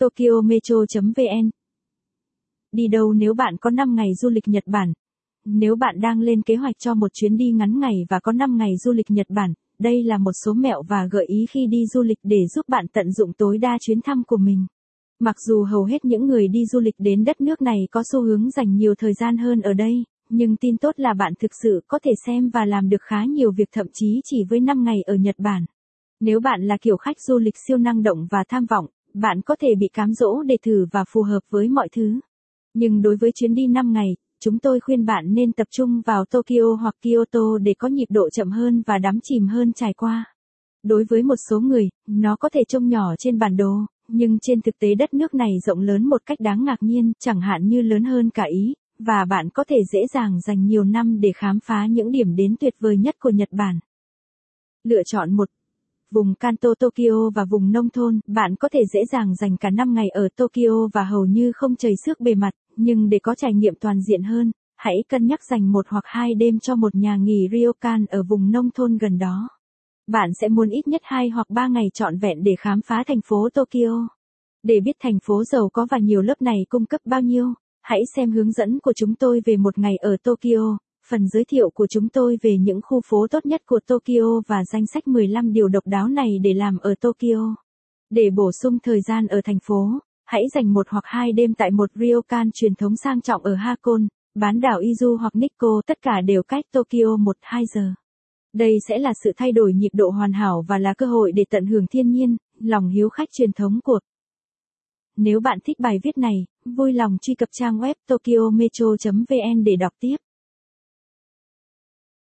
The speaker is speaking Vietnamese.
tokyometro.vn Đi đâu nếu bạn có 5 ngày du lịch Nhật Bản? Nếu bạn đang lên kế hoạch cho một chuyến đi ngắn ngày và có 5 ngày du lịch Nhật Bản, đây là một số mẹo và gợi ý khi đi du lịch để giúp bạn tận dụng tối đa chuyến thăm của mình. Mặc dù hầu hết những người đi du lịch đến đất nước này có xu hướng dành nhiều thời gian hơn ở đây, nhưng tin tốt là bạn thực sự có thể xem và làm được khá nhiều việc thậm chí chỉ với 5 ngày ở Nhật Bản. Nếu bạn là kiểu khách du lịch siêu năng động và tham vọng, bạn có thể bị cám dỗ để thử và phù hợp với mọi thứ. Nhưng đối với chuyến đi 5 ngày, chúng tôi khuyên bạn nên tập trung vào Tokyo hoặc Kyoto để có nhịp độ chậm hơn và đắm chìm hơn trải qua. Đối với một số người, nó có thể trông nhỏ trên bản đồ, nhưng trên thực tế đất nước này rộng lớn một cách đáng ngạc nhiên, chẳng hạn như lớn hơn cả Ý, và bạn có thể dễ dàng dành nhiều năm để khám phá những điểm đến tuyệt vời nhất của Nhật Bản. Lựa chọn một vùng Kanto Tokyo và vùng nông thôn, bạn có thể dễ dàng dành cả năm ngày ở Tokyo và hầu như không chảy xước bề mặt, nhưng để có trải nghiệm toàn diện hơn, hãy cân nhắc dành một hoặc hai đêm cho một nhà nghỉ ryokan ở vùng nông thôn gần đó. Bạn sẽ muốn ít nhất 2 hoặc 3 ngày trọn vẹn để khám phá thành phố Tokyo. Để biết thành phố giàu có và nhiều lớp này cung cấp bao nhiêu, hãy xem hướng dẫn của chúng tôi về một ngày ở Tokyo, phần giới thiệu của chúng tôi về những khu phố tốt nhất của Tokyo và danh sách 15 điều độc đáo này để làm ở Tokyo. Để bổ sung thời gian ở thành phố, hãy dành một hoặc hai đêm tại một ryokan truyền thống sang trọng ở Hakone, bán đảo Izu hoặc Nikko tất cả đều cách Tokyo 1-2 giờ. Đây sẽ là sự thay đổi nhịp độ hoàn hảo và là cơ hội để tận hưởng thiên nhiên, lòng hiếu khách truyền thống của. Nếu bạn thích bài viết này, vui lòng truy cập trang web tokyometro.vn để đọc tiếp.